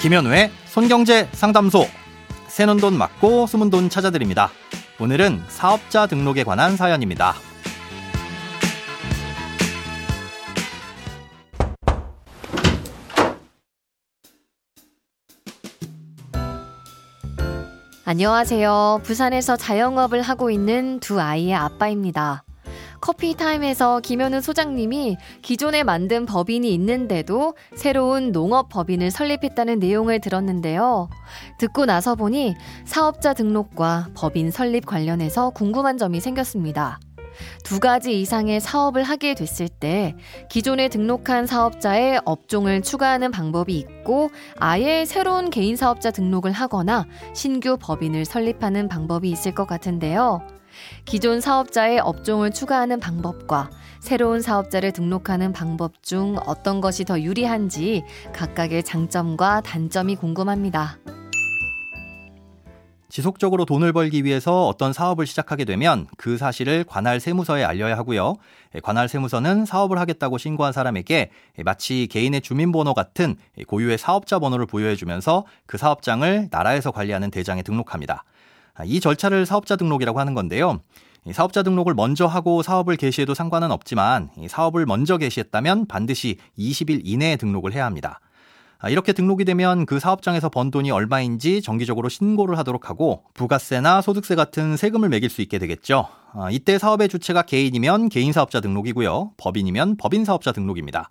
김현우의 손경제 상담소. 새는 돈 맞고 숨은 돈 찾아드립니다. 오늘은 사업자 등록에 관한 사연입니다. 안녕하세요. 부산에서 자영업을 하고 있는 두 아이의 아빠입니다. 커피 타임에서 김현우 소장님이 기존에 만든 법인이 있는데도 새로운 농업 법인을 설립했다는 내용을 들었는데요. 듣고 나서 보니 사업자 등록과 법인 설립 관련해서 궁금한 점이 생겼습니다. 두 가지 이상의 사업을 하게 됐을 때 기존에 등록한 사업자의 업종을 추가하는 방법이 있고 아예 새로운 개인 사업자 등록을 하거나 신규 법인을 설립하는 방법이 있을 것 같은데요. 기존 사업자의 업종을 추가하는 방법과 새로운 사업자를 등록하는 방법 중 어떤 것이 더 유리한지 각각의 장점과 단점이 궁금합니다. 지속적으로 돈을 벌기 위해서 어떤 사업을 시작하게 되면 그 사실을 관할 세무서에 알려야 하고요. 관할 세무서는 사업을 하겠다고 신고한 사람에게 마치 개인의 주민번호 같은 고유의 사업자 번호를 부여해주면서 그 사업장을 나라에서 관리하는 대장에 등록합니다. 이 절차를 사업자 등록이라고 하는 건데요. 사업자 등록을 먼저 하고 사업을 개시해도 상관은 없지만 사업을 먼저 개시했다면 반드시 20일 이내에 등록을 해야 합니다. 아, 이렇게 등록이 되면 그 사업장에서 번 돈이 얼마인지 정기적으로 신고를 하도록 하고 부가세나 소득세 같은 세금을 매길 수 있게 되겠죠. 아, 이때 사업의 주체가 개인이면 개인 사업자 등록이고요. 법인이면 법인 사업자 등록입니다.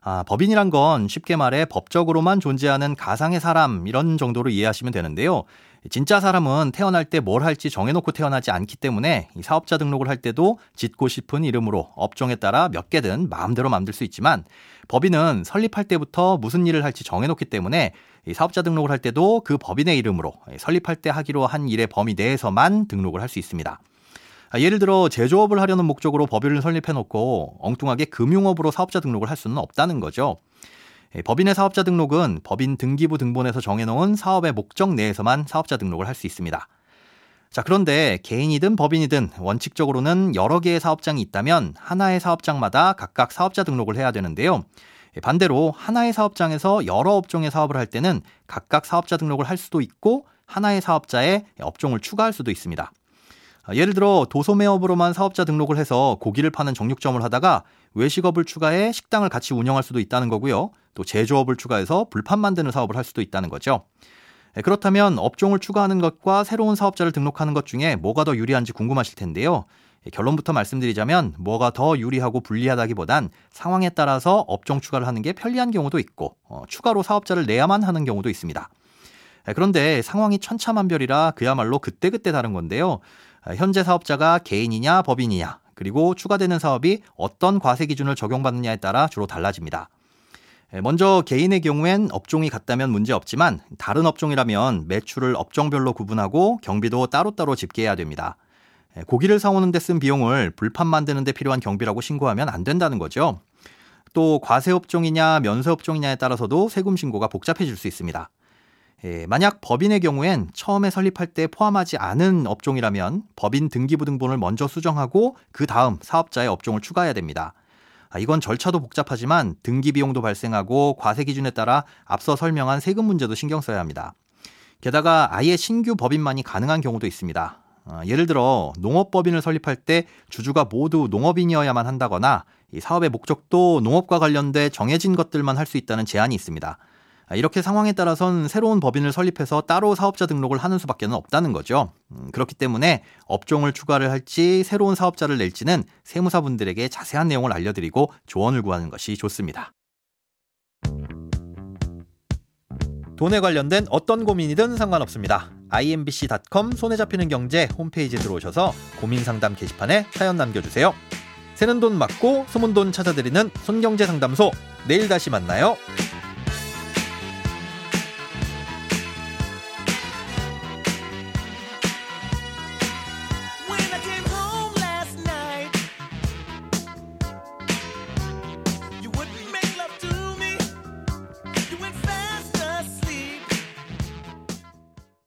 아, 법인이란 건 쉽게 말해 법적으로만 존재하는 가상의 사람 이런 정도로 이해하시면 되는데요. 진짜 사람은 태어날 때 뭘 할지 정해놓고 태어나지 않기 때문에 사업자 등록을 할 때도 짓고 싶은 이름으로 업종에 따라 몇 개든 마음대로 만들 수 있지만 법인은 설립할 때부터 무슨 일을 할지 정해놓기 때문에 사업자 등록을 할 때도 그 법인의 이름으로 설립할 때 하기로 한 일의 범위 내에서만 등록을 할 수 있습니다. 예를 들어 제조업을 하려는 목적으로 법인을 설립해 놓고 엉뚱하게 금융업으로 사업자 등록을 할 수는 없다는 거죠. 예, 법인의 사업자 등록은 법인 등기부 등본에서 정해놓은 사업의 목적 내에서만 사업자 등록을 할 수 있습니다. 자, 그런데 개인이든 법인이든 원칙적으로는 여러 개의 사업장이 있다면 하나의 사업장마다 각각 사업자 등록을 해야 되는데요. 예, 반대로 하나의 사업장에서 여러 업종의 사업을 할 때는 각각 사업자 등록을 할 수도 있고 하나의 사업자에 업종을 추가할 수도 있습니다. 아, 예를 들어 도소매업으로만 사업자 등록을 해서 고기를 파는 정육점을 하다가 외식업을 추가해 식당을 같이 운영할 수도 있다는 거고요. 또 제조업을 추가해서 불판 만드는 사업을 할 수도 있다는 거죠. 예, 그렇다면 업종을 추가하는 것과 새로운 사업자를 등록하는 것 중에 뭐가 더 유리한지 궁금하실 텐데요. 예, 결론부터 말씀드리자면 뭐가 더 유리하고 불리하다기보단 상황에 따라서 업종 추가를 하는 게 편리한 경우도 있고 어, 추가로 사업자를 내야만 하는 경우도 있습니다. 예, 그런데 상황이 천차만별이라 그야말로 그때그때 다른 건데요. 아, 현재 사업자가 개인이냐 법인이냐 그리고 추가되는 사업이 어떤 과세 기준을 적용받느냐에 따라 주로 달라집니다. 예, 먼저 개인의 경우엔 업종이 같다면 문제 없지만 다른 업종이라면 매출을 업종별로 구분하고 경비도 따로따로 집계해야 됩니다. 예, 고기를 사오는 데 쓴 비용을 불판 만드는 데 필요한 경비라고 신고하면 안 된다는 거죠. 또 과세 업종이냐 면세 업종이냐에 따라서도 세금 신고가 복잡해질 수 있습니다. 예, 만약 법인의 경우엔 처음에 설립할 때 포함하지 않은 업종이라면 법인 등기부 등본을 먼저 수정하고 그 다음 사업자의 업종을 추가해야 됩니다. 아, 이건 절차도 복잡하지만 등기 비용도 발생하고 과세 기준에 따라 앞서 설명한 세금 문제도 신경 써야 합니다. 게다가 아예 신규 법인만이 가능한 경우도 있습니다. 어, 예를 들어 농업법인을 설립할 때 주주가 모두 농업인이어야만 한다거나 이 사업의 목적도 농업과 관련돼 정해진 것들만 할 수 있다는 제한이 있습니다. 아, 이렇게 상황에 따라선 새로운 법인을 설립해서 따로 사업자 등록을 하는 수밖에 없다는 거죠. 음, 그렇기 때문에 업종을 추가를 할지 새로운 사업자를 낼지는 세무사분들에게 자세한 내용을 알려드리고 조언을 구하는 것이 좋습니다. 돈에 관련된 어떤 고민이든 상관없습니다. imbc.com 손에 잡히는 경제 홈페이지에 들어오셔서 고민 상담 게시판에 사연 남겨주세요. 새는 돈 맞고 숨은 돈 찾아드리는 손경제 상담소 내일 다시 만나요.